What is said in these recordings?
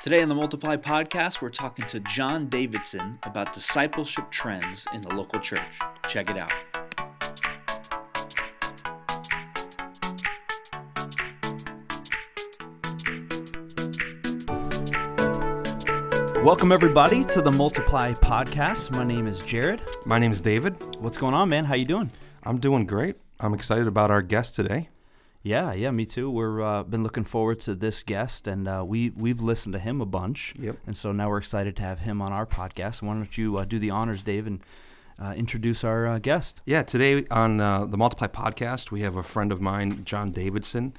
Today on the Multiply podcast, we're talking to John Davidson about discipleship trends in the local church. Check it out. Welcome everybody to the Multiply podcast. My name is Jared. My name is David. What's going on, man? How you doing? I'm doing great. I'm excited about our guest today. Yeah, yeah, me too. We're uh, been looking forward to this guest, and uh, we we've listened to him a bunch. Yep. And so now we're excited to have him on our podcast. Why don't you uh, do the honors, Dave, and uh, introduce our uh, guest? Yeah, today on uh, the Multiply podcast, we have a friend of mine, John Davidson.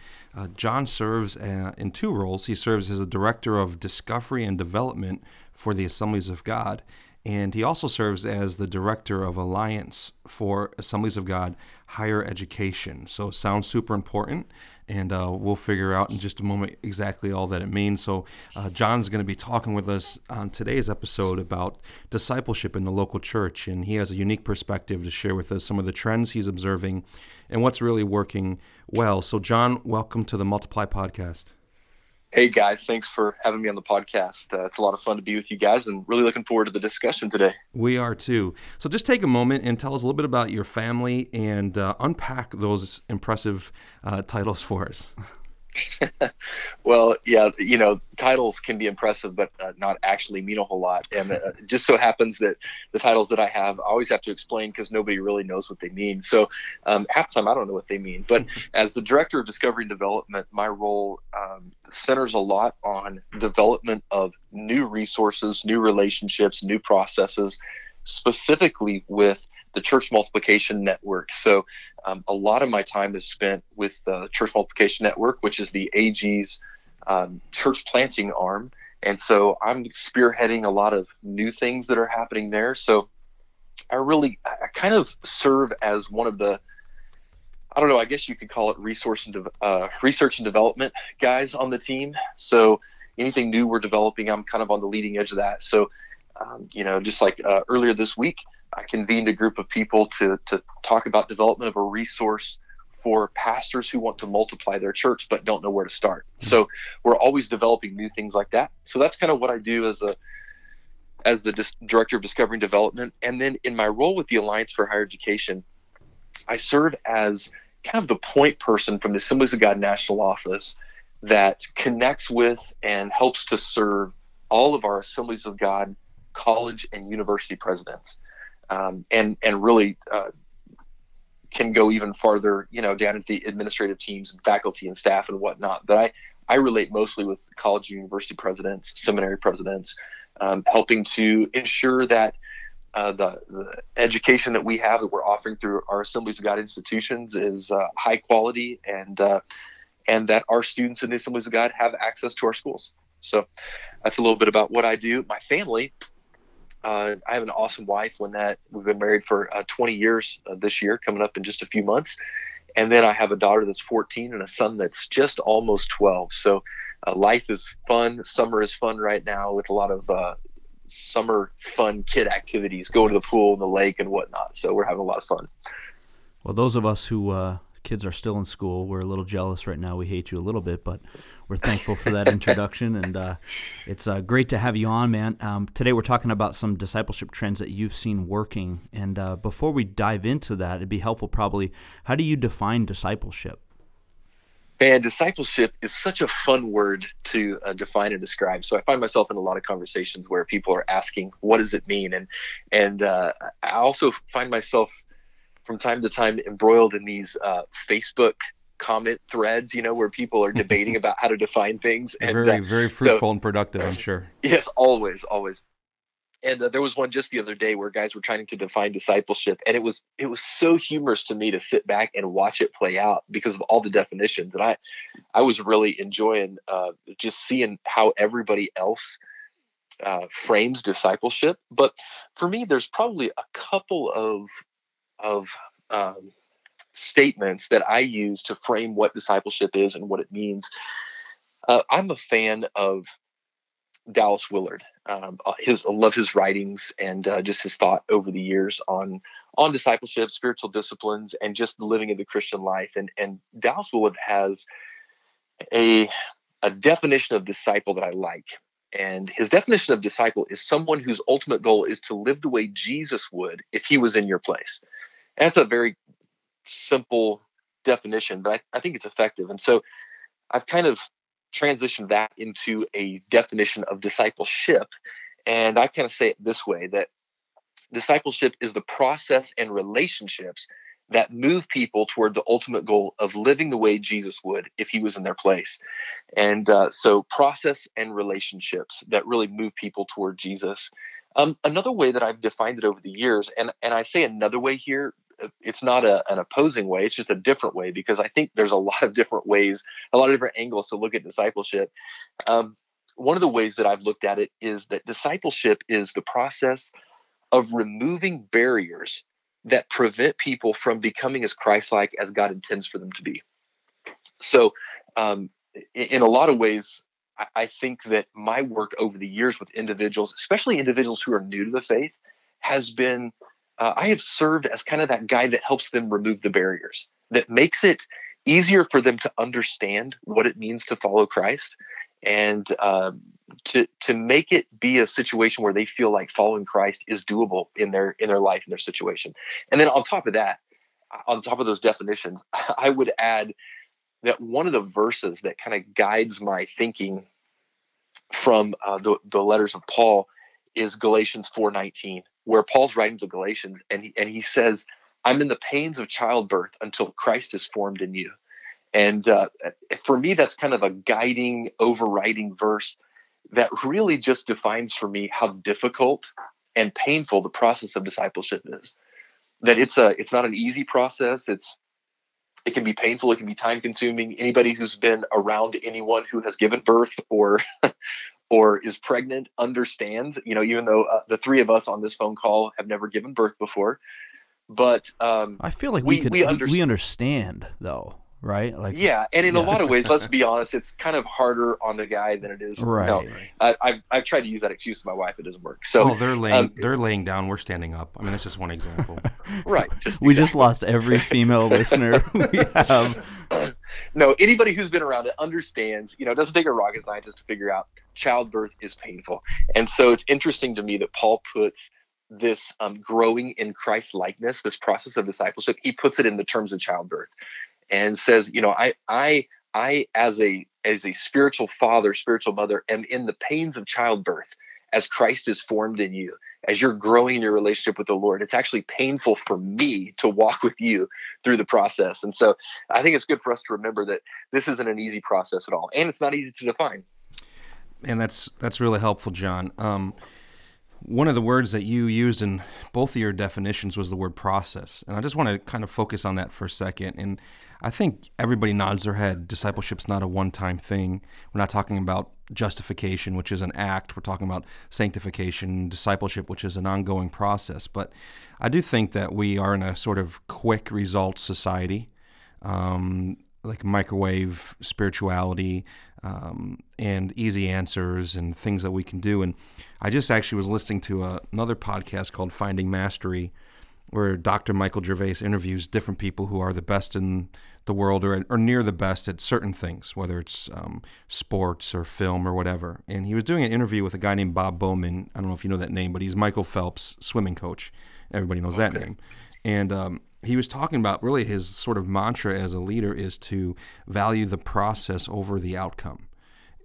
John serves in two roles. He serves as a director of discovery and development for the Assemblies of God, and he also serves as the director of Alliance for Assemblies of God higher education. So it sounds super important, and uh, we'll figure out in just a moment exactly all that it means. So uh, John's going to be talking with us on today's episode about discipleship in the local church, and he has a unique perspective to share with us some of the trends he's observing and what's really working well. So John, welcome to the Multiply podcast. Hey guys, thanks for having me on the podcast. Uh, it's a lot of fun to be with you guys and really looking forward to the discussion today. We are too. So just take a moment and tell us a little bit about your family and uh, unpack those impressive uh, titles for us. well, yeah, you know, titles can be impressive, but uh, not actually mean a whole lot. And uh, it just so happens that the titles that I have, I always have to explain because nobody really knows what they mean. So um, half the time, I don't know what they mean. But as the director of discovery and development, my role um, centers a lot on development of new resources, new relationships, new processes, specifically with the Church Multiplication Network. So, um, a lot of my time is spent with the Church Multiplication Network, which is the AG's um, church planting arm. And so, I'm spearheading a lot of new things that are happening there. So, I really, I kind of serve as one of the, I don't know, I guess you could call it resource and de- uh, research and development guys on the team. So, anything new we're developing, I'm kind of on the leading edge of that. So, um, you know, just like uh, earlier this week, I convened a group of people to, to talk about development of a resource for pastors who want to multiply their church but don't know where to start. Hmm. So we're always developing new things like that. So that's kind of what I do as a as the dis- director of discovery and development. And then in my role with the Alliance for Higher Education, I serve as kind of the point person from the Assemblies of God National Office that connects with and helps to serve all of our Assemblies of God college and university presidents um, and and really uh, can go even farther, you know, down into the administrative teams and faculty and staff and whatnot. But I I relate mostly with college and university presidents, seminary presidents, um, helping to ensure that uh, the, the, education that we have that we're offering through our Assemblies of God institutions is uh, high quality and uh, and that our students in the Assemblies of God have access to our schools. So that's a little bit about what I do. My family uh, I have an awesome wife, Lynette. We've been married for uh, 20 years uh, this year, coming up in just a few months. And then I have a daughter that's 14 and a son that's just almost 12. So uh, life is fun. Summer is fun right now with a lot of uh, summer fun kid activities, going to the pool and the lake and whatnot. So we're having a lot of fun. Well, those of us who uh, kids are still in school, we're a little jealous right now. We hate you a little bit, but we're thankful for that introduction, and uh, it's uh, great to have you on, man. Um, today we're talking about some discipleship trends that you've seen working, and uh, before we dive into that, it'd be helpful probably. How do you define discipleship? Man, discipleship is such a fun word to uh, define and describe. So I find myself in a lot of conversations where people are asking, "What does it mean?" and and uh, I also find myself from time to time embroiled in these uh, Facebook comment threads, you know, where people are debating about how to define things. And very, uh, very fruitful so, and productive, I'm sure. Yes, always, always. And uh, there was one just the other day where guys were trying to define discipleship, and it was it was so humorous to me to sit back and watch it play out because of all the definitions, and I I was really enjoying uh, just seeing how everybody else uh, frames discipleship. But for me, there's probably a couple of of um, statements that I use to frame what discipleship is and what it means. Uh, I'm a fan of Dallas Willard. Um, uh, his I love his writings and uh, just his thought over the years on on discipleship, spiritual disciplines, and just living in the Christian life. And and Dallas Willard has a a definition of disciple that I like. And his definition of disciple is someone whose ultimate goal is to live the way Jesus would if he was in your place. That's a very simple definition, but I, I think it's effective. And so I've kind of transitioned that into a definition of discipleship. And I kind of say it this way that discipleship is the process and relationships that move people toward the ultimate goal of living the way Jesus would if he was in their place. And uh, so, process and relationships that really move people toward Jesus. Um, another way that I've defined it over the years, and, and I say another way here, it's not a, an opposing way, it's just a different way because I think there's a lot of different ways, a lot of different angles to look at discipleship. Um, one of the ways that I've looked at it is that discipleship is the process of removing barriers that prevent people from becoming as Christ-like as God intends for them to be. So, um, in a lot of ways, I think that my work over the years with individuals, especially individuals who are new to the faith, has been uh, I have served as kind of that guy that helps them remove the barriers, that makes it easier for them to understand what it means to follow Christ, and uh, to to make it be a situation where they feel like following Christ is doable in their in their life in their situation. And then on top of that, on top of those definitions, I would add that one of the verses that kind of guides my thinking from uh, the, the letters of Paul is Galatians 4:19, where Paul's writing to Galatians and he, and he says, "I'm in the pains of childbirth until Christ is formed in you." And uh, for me, that's kind of a guiding, overriding verse that really just defines for me how difficult and painful the process of discipleship is. That it's a it's not an easy process. It's it can be painful. It can be time consuming. Anybody who's been around anyone who has given birth or or is pregnant understands. You know, even though uh, the three of us on this phone call have never given birth before, but um, I feel like we, we could we, under- we understand though right? Like yeah, and in yeah. a lot of ways, let's be honest, it's kind of harder on the guy than it is. Right. No, I, I've I've tried to use that excuse with my wife. It doesn't work. So oh, they're laying um, they're laying down. We're standing up. I mean, that's just one example. right. Just we just lost every female listener we have. no, anybody who's been around it understands. You know, it doesn't take a rocket scientist to figure out childbirth is painful, and so it's interesting to me that Paul puts this um, growing in Christ likeness, this process of discipleship, he puts it in the terms of childbirth and says, you know, I I I as a as a spiritual father, spiritual mother, am in the pains of childbirth as Christ is formed in you, as you're growing in your relationship with the Lord. It's actually painful for me to walk with you through the process. And so I think it's good for us to remember that this isn't an easy process at all. And it's not easy to define. And that's that's really helpful, John. Um, one of the words that you used in both of your definitions was the word process. And I just want to kind of focus on that for a second. And I think everybody nods their head. Discipleship's not a one time thing. We're not talking about justification, which is an act. We're talking about sanctification, discipleship, which is an ongoing process. But I do think that we are in a sort of quick results society, um, like microwave spirituality um, and easy answers and things that we can do. And I just actually was listening to a, another podcast called Finding Mastery where Dr. Michael Gervais interviews different people who are the best in the world or, or near the best at certain things, whether it's um, sports or film or whatever. And he was doing an interview with a guy named Bob Bowman. I don't know if you know that name, but he's Michael Phelps' swimming coach. Everybody knows okay. that name. And um, he was talking about really his sort of mantra as a leader is to value the process over the outcome.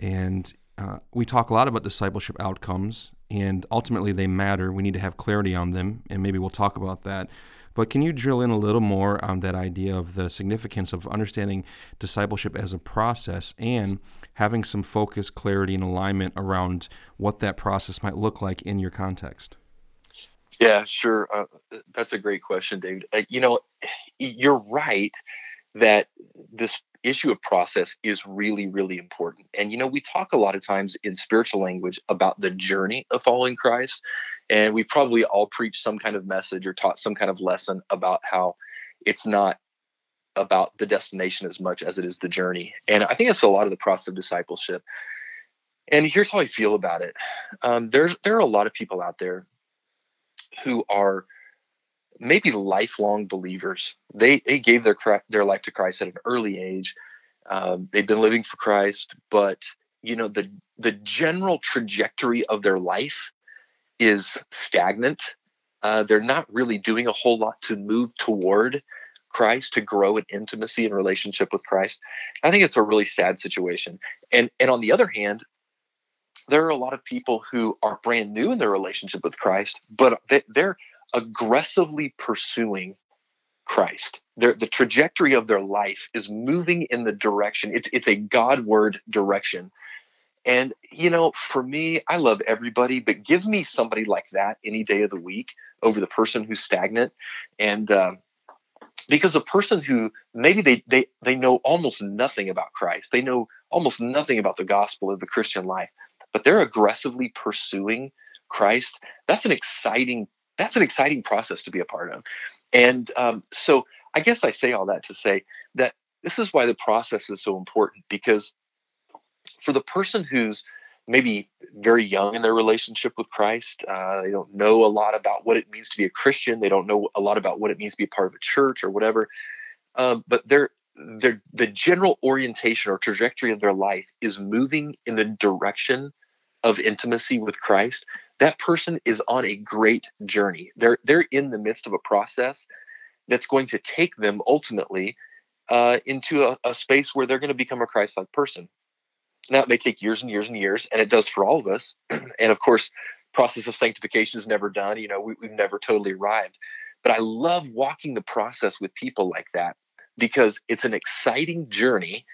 And uh, we talk a lot about discipleship outcomes and ultimately they matter. We need to have clarity on them, and maybe we'll talk about that. But can you drill in a little more on that idea of the significance of understanding discipleship as a process and having some focus, clarity, and alignment around what that process might look like in your context? Yeah, sure. Uh, that's a great question, David. Uh, you know, you're right that this issue of process is really, really important. And, you know, we talk a lot of times in spiritual language about the journey of following Christ. And we probably all preach some kind of message or taught some kind of lesson about how it's not about the destination as much as it is the journey. And I think that's a lot of the process of discipleship. And here's how I feel about it. Um, there's there are a lot of people out there who are maybe lifelong believers. They they gave their their life to Christ at an early age. Um, they've been living for Christ, but you know the the general trajectory of their life is stagnant. Uh, they're not really doing a whole lot to move toward Christ, to grow in intimacy and relationship with Christ. I think it's a really sad situation. And and on the other hand, there are a lot of people who are brand new in their relationship with Christ, but they're aggressively pursuing Christ. Their, the trajectory of their life is moving in the direction. It's it's a Godward direction. And you know, for me, I love everybody, but give me somebody like that any day of the week over the person who's stagnant. And um, because a person who maybe they they they know almost nothing about Christ, they know almost nothing about the gospel of the Christian life, but they're aggressively pursuing Christ. That's an exciting that's an exciting process to be a part of. And um, so I guess I say all that to say that this is why the process is so important because for the person who's maybe very young in their relationship with Christ, uh, they don't know a lot about what it means to be a Christian. They don't know a lot about what it means to be a part of a church or whatever. Um, but they're, they're, the general orientation or trajectory of their life is moving in the direction of intimacy with Christ that person is on a great journey. They're they're in the midst of a process that's going to take them ultimately uh, into a, a, space where they're going to become a Christ-like person. Now it may take years and years and years, and it does for all of us. and of course, process of sanctification is never done. You know, we, we've never totally arrived. But I love walking the process with people like that because it's an exciting journey,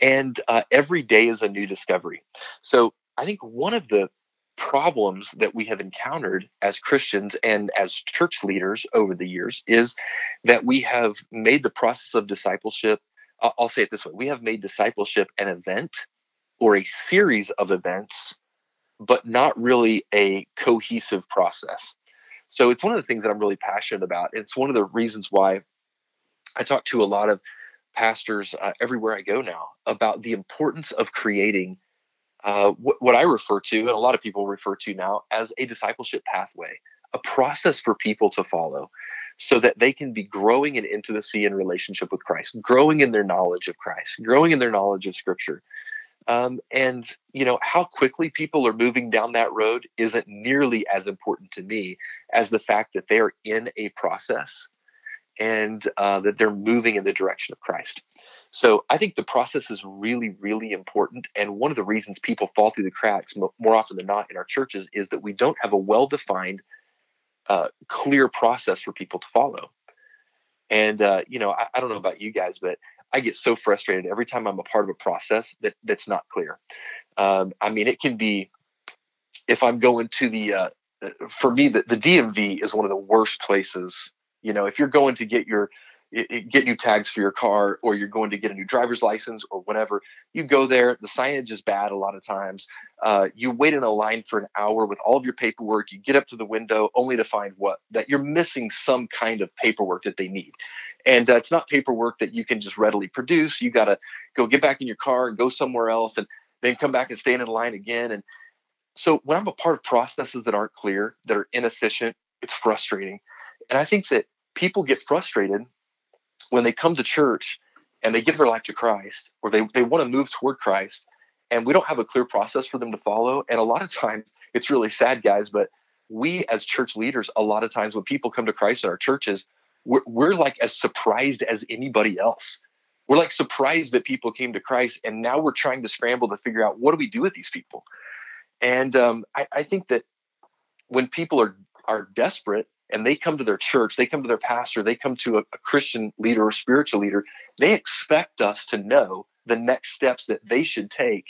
and uh, every day is a new discovery. So I think one of the problems that we have encountered as Christians and as church leaders over the years is that we have made the process of discipleship, I'll say it this way we have made discipleship an event or a series of events, but not really a cohesive process. So it's one of the things that I'm really passionate about. It's one of the reasons why I talk to a lot of pastors uh, everywhere I go now about the importance of creating uh, what, what I refer to, and a lot of people refer to now, as a discipleship pathway, a process for people to follow so that they can be growing in intimacy and relationship with Christ, growing in their knowledge of Christ, growing in their knowledge of Scripture. Um, and you know how quickly people are moving down that road isn't nearly as important to me as the fact that they are in a process and uh, that they're moving in the direction of Christ. So I think the process is really, really important. And one of the reasons people fall through the cracks more often than not in our churches is that we don't have a well defined, uh, clear process for people to follow. And, uh, you know, I, I, don't know about you guys, but I get so frustrated every time I'm a part of a process that that's not clear. Um, I mean, it can be if I'm going to the, uh, for me, the, the DMV is one of the worst places. You know, if you're going to get your get new tags for your car or you're going to get a new driver's license or whatever you go there the signage is bad a lot of times uh, you wait in a line for an hour with all of your paperwork you get up to the window only to find what that you're missing some kind of paperwork that they need. And uh, it's not paperwork that you can just readily produce you got to go get back in your car and go somewhere else and then come back and stand in line again. And so when i'm a part of processes that aren't clear that are inefficient it's frustrating. And i think that people get frustrated when they come to church and they give their life to Christ or they, they want to move toward Christ and we don't have a clear process for them to follow. And a lot of times it's really sad, guys, but we as church leaders, a lot of times when people come to Christ in our churches, we're, we're like as surprised as anybody else. We're like surprised that people came to Christ, and now we're trying to scramble to figure out what do we do with these people. And um, I, I think that when people are are desperate and they come to their church, they come to their pastor, they come to a, a Christian leader or spiritual leader, they expect us to know the next steps that they should take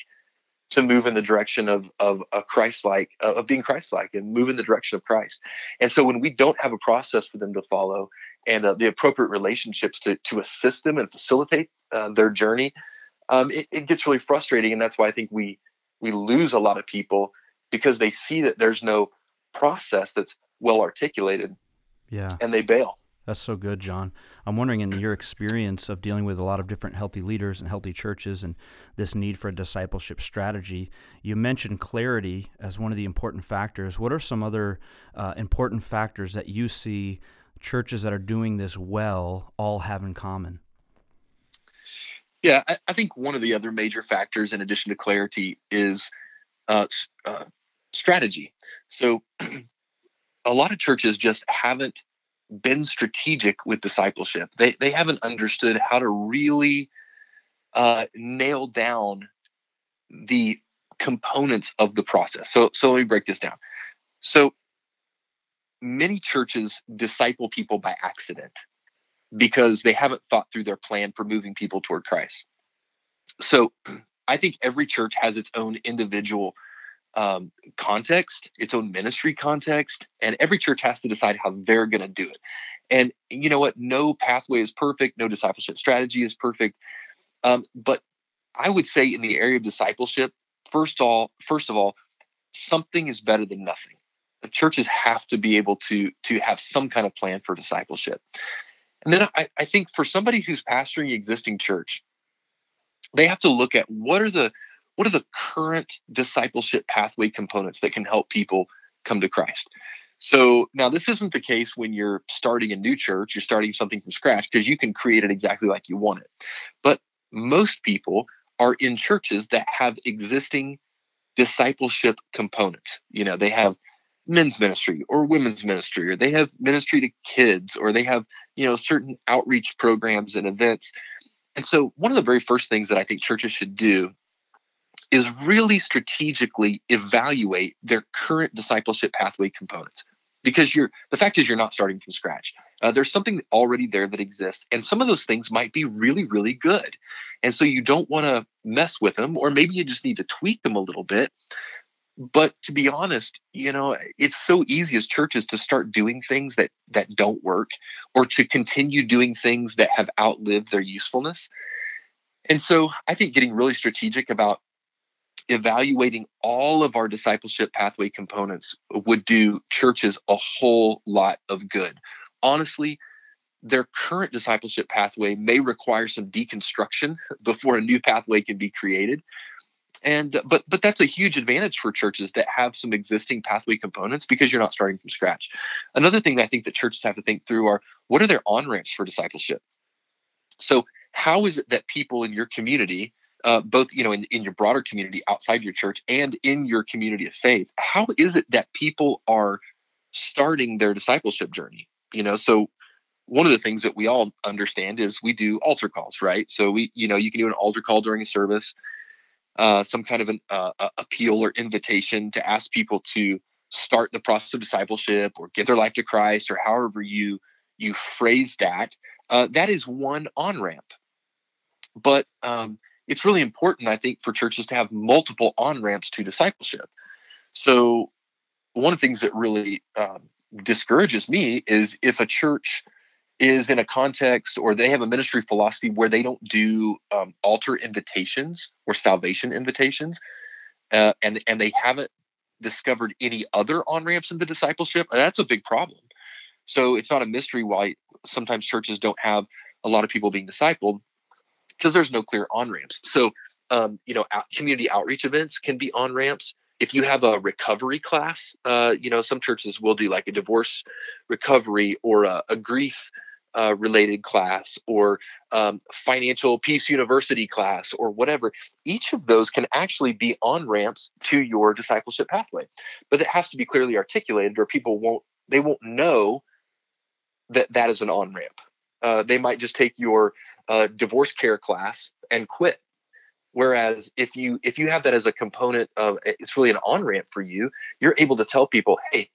to move in the direction of of a Christ-like uh, of being Christ-like and move in the direction of Christ. And so when we don't have a process for them to follow and uh, the appropriate relationships to to assist them and facilitate uh, their journey, um, it, it gets really frustrating. And that's why I think we we lose a lot of people because they see that there's no process that's well articulated. Yeah. And they bail. That's so good, John. I'm wondering, in your experience of dealing with a lot of different healthy leaders and healthy churches and this need for a discipleship strategy, you mentioned clarity as one of the important factors. What are some other uh, important factors that you see churches that are doing this well all have in common? Yeah, I, I, think one of the other major factors, in addition to clarity, is uh, uh, strategy. So, a lot of churches just haven't been strategic with discipleship. They they haven't understood how to really uh, nail down the components of the process. So so let me break this down. So many churches disciple people by accident because they haven't thought through their plan for moving people toward Christ. So I think every church has its own individual um, context, its own ministry context, and every church has to decide how they're going to do it. And you know what? No pathway is perfect. No discipleship strategy is perfect. Um, but I would say in the area of discipleship, first all, first of all, something is better than nothing. Churches have to be able to to have some kind of plan for discipleship. And then I, I think for somebody who's pastoring existing church, they have to look at what are the what are the current discipleship pathway components that can help people come to Christ. So now this isn't the case when you're starting a new church, you're starting something from scratch because you can create it exactly like you want it. But most people are in churches that have existing discipleship components. You know, they have men's ministry or women's ministry or they have ministry to kids or they have, you know, certain outreach programs and events. And so one of the very first things that I think churches should do is really strategically evaluate their current discipleship pathway components. Because you're the fact is you're not starting from scratch. Uh, there's something already there that exists and some of those things might be really really good. And so you don't want to mess with them or maybe you just need to tweak them a little bit. But to be honest you know it's so easy as churches to start doing things that that don't work or to continue doing things that have outlived their usefulness. And so i think getting really strategic about evaluating all of our discipleship pathway components would do churches a whole lot of good. Honestly, their current discipleship pathway may require some deconstruction before a new pathway can be created. And but but that's a huge advantage for churches that have some existing pathway components because you're not starting from scratch. Another thing that I think that churches have to think through are what are their on-ramps for discipleship? So how is it that people in your community uh, both you know in, in your broader community outside your church and in your community of faith how is it that people are starting their discipleship journey? You know so one of the things that we all understand is we do altar calls right? So we you know you can do an altar call during a service uh, some kind of an uh, appeal or invitation to ask people to start the process of discipleship or give their life to christ or however you you phrase that. Uh, that is one on ramp but um, it's really important, I think, for churches to have multiple on ramps to discipleship. So, one of the things that really um, discourages me is if a church is in a context or they have a ministry philosophy where they don't do um, altar invitations or salvation invitations, uh, and and they haven't discovered any other on ramps into discipleship. That's a big problem. So it's not a mystery why sometimes churches don't have a lot of people being discipled because there's no clear on ramps. So, um, you know, out, community outreach events can be on ramps. If you have a recovery class, uh, you know, some churches will do like a divorce recovery or a, a grief uh, related class or um, financial peace university class or whatever. Each of those can actually be on ramps to your discipleship pathway, but it has to be clearly articulated, or people won't they won't know that that is an on ramp. Uh, they might just take your uh, divorce care class and quit. Whereas if you if you have that as a component of it's really an on ramp for you, you're able to tell people, hey,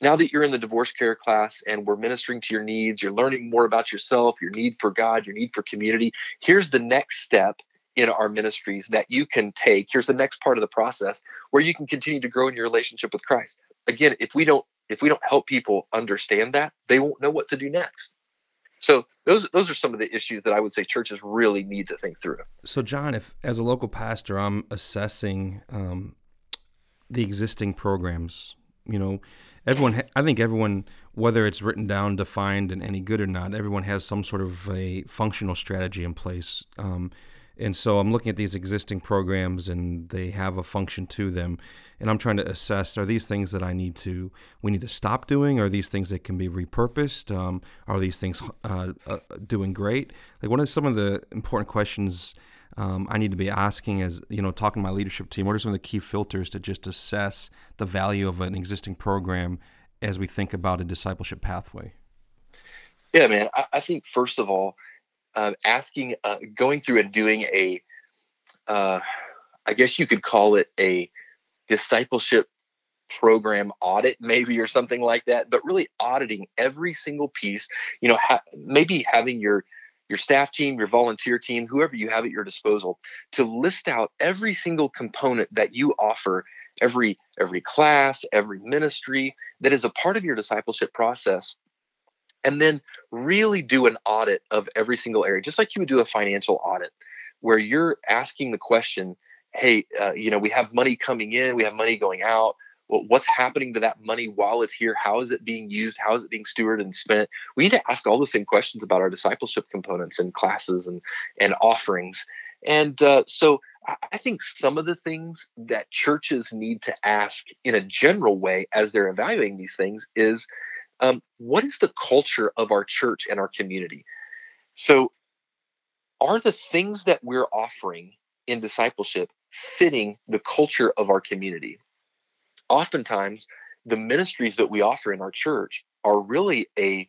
now that you're in the divorce care class and we're ministering to your needs, you're learning more about yourself, your need for God, your need for community. Here's the next step in our ministries that you can take. Here's the next part of the process where you can continue to grow in your relationship with Christ. Again, if we don't if we don't help people understand that, they won't know what to do next. So those those are some of the issues that I would say churches really need to think through. So John, if as a local pastor, I'm assessing um, the existing programs, you know, everyone. I think everyone, whether it's written down, defined, and any good or not, everyone has some sort of a functional strategy in place. Um, And so I'm looking at these existing programs and they have a function to them. And I'm trying to assess are these things that I need to, we need to stop doing? Are these things that can be repurposed? Um, are these things uh, uh, doing great? Like, what are some of the important questions um, I need to be asking as, you know, talking to my leadership team? What are some of the key filters to just assess the value of an existing program as we think about a discipleship pathway? Yeah, man. I, I think, first of all, asking, uh, going through and doing a, uh, I guess you could call it a discipleship program audit, maybe, or something like that. But really auditing every single piece. You know, ha- maybe having your your staff team, your volunteer team, whoever you have at your disposal, to list out every single component that you offer every every class every ministry that is a part of your discipleship process and then really do an audit of every single area, just like you would do a financial audit, where you're asking the question, hey, uh, you know, we have money coming in, we have money going out. Well, what's happening to that money while it's here? How is it being used? How is it being stewarded and spent? We need to ask all the same questions about our discipleship components and classes and and offerings. And uh, so I think some of the things that churches need to ask in a general way as they're evaluating these things is um, what is the culture of our church and our community? So, are the things that we're offering in discipleship fitting the culture of our community? Oftentimes, the ministries that we offer in our church are really a,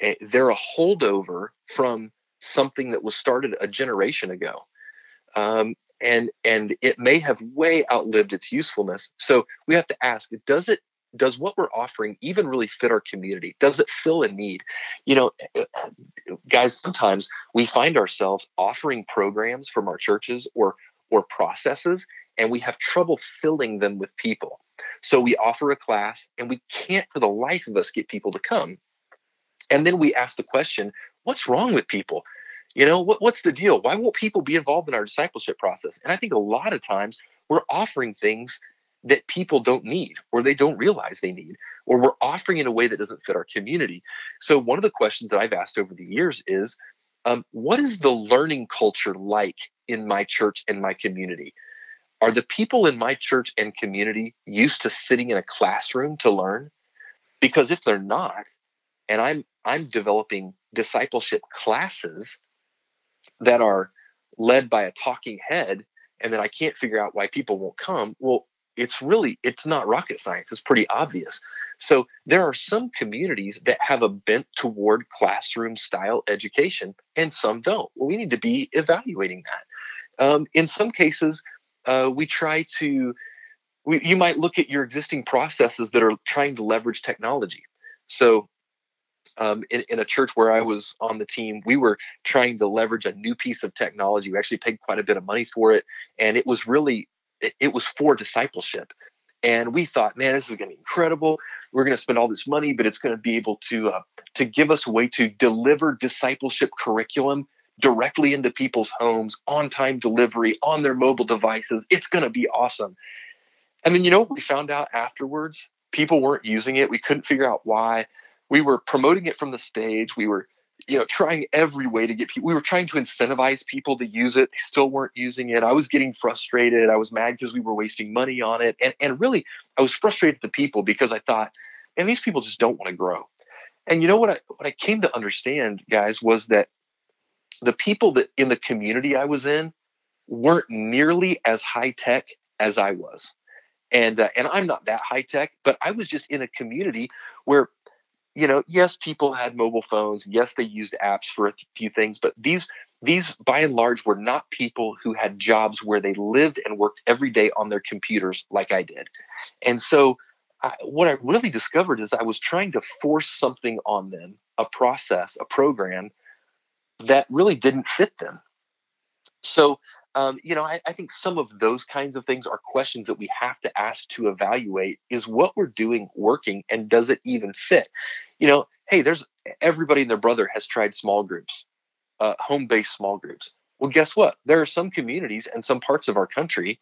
a they're a holdover from something that was started a generation ago. Um, and and it may have way outlived its usefulness. So we have to ask: Does it does what we're offering even really fit our community? Does it fill a need? You know, eh, eh, guys, sometimes we find ourselves offering programs from our churches or or processes and we have trouble filling them with people. So we offer a class and we can't for the life of us get people to come. And then we ask the question, what's wrong with people? You know, what, what's the deal? Why won't people be involved in our discipleship process? And I think a lot of times we're offering things that people don't need or they don't realize they need or we're offering in a way that doesn't fit our community. So one of the questions that i've asked over the years is um, what is the learning culture like in my church and my community? Are the people in my church and community used to sitting in a classroom to learn? Because if they're not and i'm i'm developing discipleship classes that are led by a talking head and then i can't figure out why people won't come well it's really it's not rocket science it's pretty obvious. So there are some communities that have a bent toward classroom style education and some don't. Well, we need to be evaluating that. Um, in some cases uh, we try to we, you might look at your existing processes that are trying to leverage technology. So um, in, in, a church where I was on the team, we were trying to leverage a new piece of technology. We actually paid quite a bit of money for it, and it was really it, was for discipleship. And we thought, man, this is going to be incredible. We're going to spend all this money, but it's going to be able to uh, to give us a way to deliver discipleship curriculum directly into people's homes, on time delivery, on their mobile devices. It's going to be awesome. And then, you know, what we found out afterwards people weren't using it. We couldn't figure out why. We were promoting it from the stage. We were you know, trying every way to get people. We were trying to incentivize people to use it. They still weren't using it. I was getting frustrated. I was mad because we were wasting money on it, and and really, I was frustrated at the people because I thought, and these people just don't want to grow. And you know what I what I came to understand, guys, was that the people that in the community I was in weren't nearly as high tech as I was. And uh, and I'm not that high tech, but I was just in a community where you know, yes, people had mobile phones. Yes, they used apps for a few things, but these these by and large were not people who had jobs where they lived and worked every day on their computers like I did. And so I, what I really discovered is I was trying to force something on them, a process, a program that really didn't fit them. So um, you know, I, I, think some of those kinds of things are questions that we have to ask to evaluate is what we're doing working and does it even fit? You know, hey, there's everybody and their brother has tried small groups, uh, home based small groups. Well, guess what? There are some communities and some parts of our country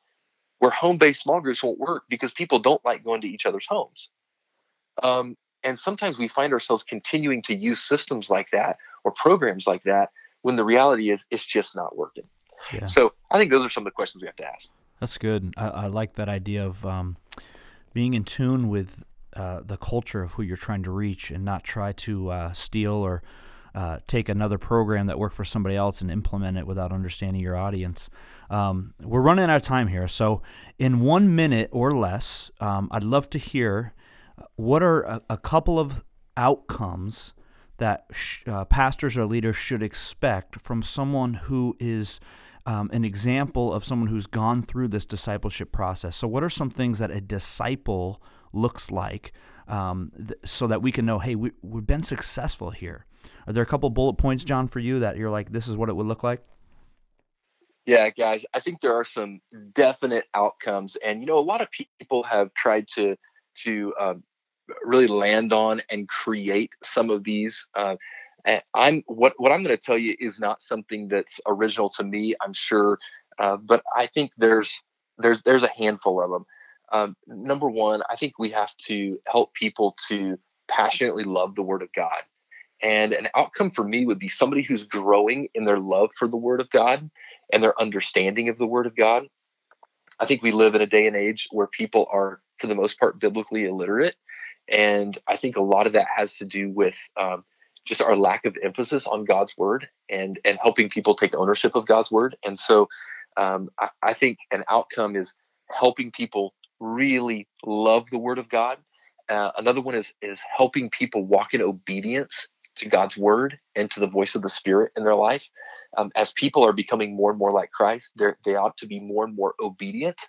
where home based small groups won't work because people don't like going to each other's homes. Um, and sometimes we find ourselves continuing to use systems like that or programs like that when the reality is it's just not working. Yeah. So I think those are some of the questions we have to ask. That's good. I, I like that idea of um, being in tune with uh, the culture of who you're trying to reach and not try to uh, steal or uh, take another program that worked for somebody else and implement it without understanding your audience. Um, we're running out of time here, so in one minute or less, um, I'd love to hear uh, what are a, a couple of outcomes that sh- uh, pastors or leaders should expect from someone who is um, an example of someone who's gone through this discipleship process. So, what are some things that a disciple looks like um, th- so that we can know, hey, we, we've been successful here? Are there a couple bullet points, John, for you that you're like, this is what it would look like? Yeah, guys, I think there are some definite outcomes, and you know, a lot of people have tried to to um, really land on and create some of these. Uh, I'm what what I'm going to tell you is not something that's original to me. I'm sure, uh, but I think there's there's there's a handful of them. Um, number one, I think we have to help people to passionately love the Word of God. And an outcome for me would be somebody who's growing in their love for the Word of God and their understanding of the Word of God. I think we live in a day and age where people are, for the most part, biblically illiterate. And I think a lot of that has to do with um, just our lack of emphasis on God's Word and, and helping people take ownership of God's Word. And so um, I, I think an outcome is helping people really love the Word of God. Uh, another one is is helping people walk in obedience to God's word and to the voice of the Spirit in their life. Um, as people are becoming more and more like Christ, they ought to be more and more obedient.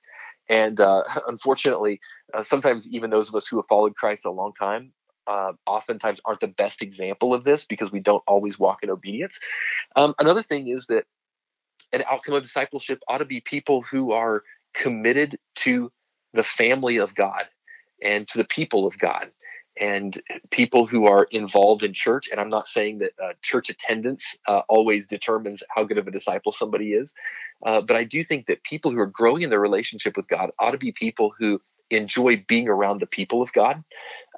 And uh, unfortunately, uh, sometimes even those of us who have followed Christ a long time, uh, oftentimes aren't the best example of this because we don't always walk in obedience. Um, another thing is that an outcome of discipleship ought to be people who are committed to the family of God and to the people of God and people who are involved in church. And I'm not saying that uh, church attendance uh, always determines how good of a disciple somebody is, uh, but I do think that people who are growing in their relationship with God ought to be people who enjoy being around the people of God.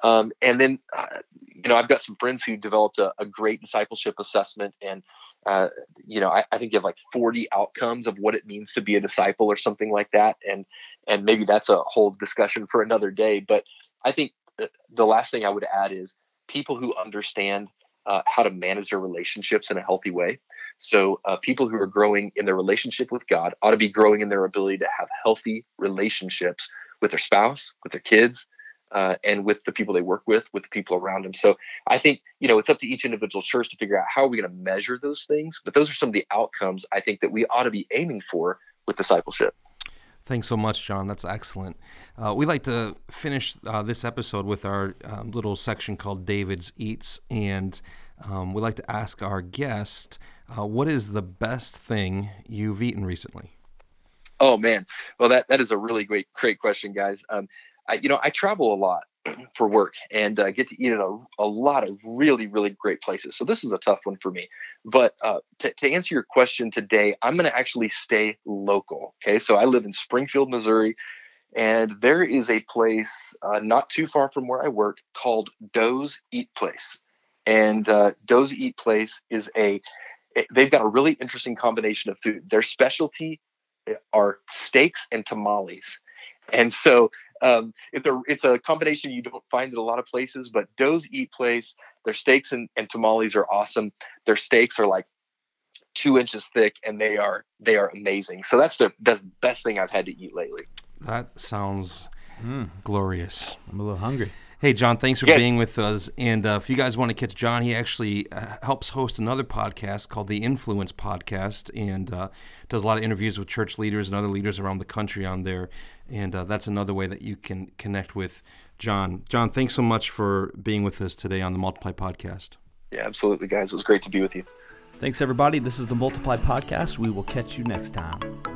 Um, and then, uh, you know, I've got some friends who developed a, a great discipleship assessment and uh, you know, I, I, think you have like 40 outcomes of what it means to be a disciple or something like that. And, and maybe that's a whole discussion for another day. But I think the last thing I would add is people who understand uh, how to manage their relationships in a healthy way. So, uh, people who are growing in their relationship with God ought to be growing in their ability to have healthy relationships with their spouse, with their kids, uh, and with the people they work with, with the people around them. So, I think you know it's up to each individual church to figure out how are we going to measure those things. But those are some of the outcomes I think that we ought to be aiming for with discipleship. Thanks so much, John. That's excellent. Uh, we like to finish uh, this episode with our um, little section called David's Eats. And um, we like to ask our guest, uh, what is the best thing you've eaten recently? Oh, man. Well, that, that is a really great, great question, guys. Um, I, you know, I travel a lot. for work and uh, get to eat at a, a, lot of really, really great places. So this is a tough one for me. But uh, to, to answer your question today, I'm going to actually stay local. Okay. So I live in Springfield, Missouri, and there is a place uh, not too far from where I work called Doe's Eat Place. And uh, Doe's Eat Place is a, they've got a really interesting combination of food. Their specialty eh, are steaks and tamales. And so um, it's a it's a combination you don't find in a lot of places. But Doe's Eat Place, their steaks and, and tamales are awesome. Their steaks are like two inches thick, and they are they are amazing. So that's the that's the best thing I've had to eat lately. That sounds mm. glorious. I'm a little hungry. Hey, John, thanks for yes. being with us. And uh, if you guys want to catch John, he actually uh, helps host another podcast called the Influence Podcast and uh, does a lot of interviews with church leaders and other leaders around the country on there. And uh, that's another way that you can connect with John. John, thanks so much for being with us today on the Multiply Podcast. Yeah, absolutely, guys. It was great to be with you. Thanks, everybody. This is the Multiply Podcast. We will catch you next time.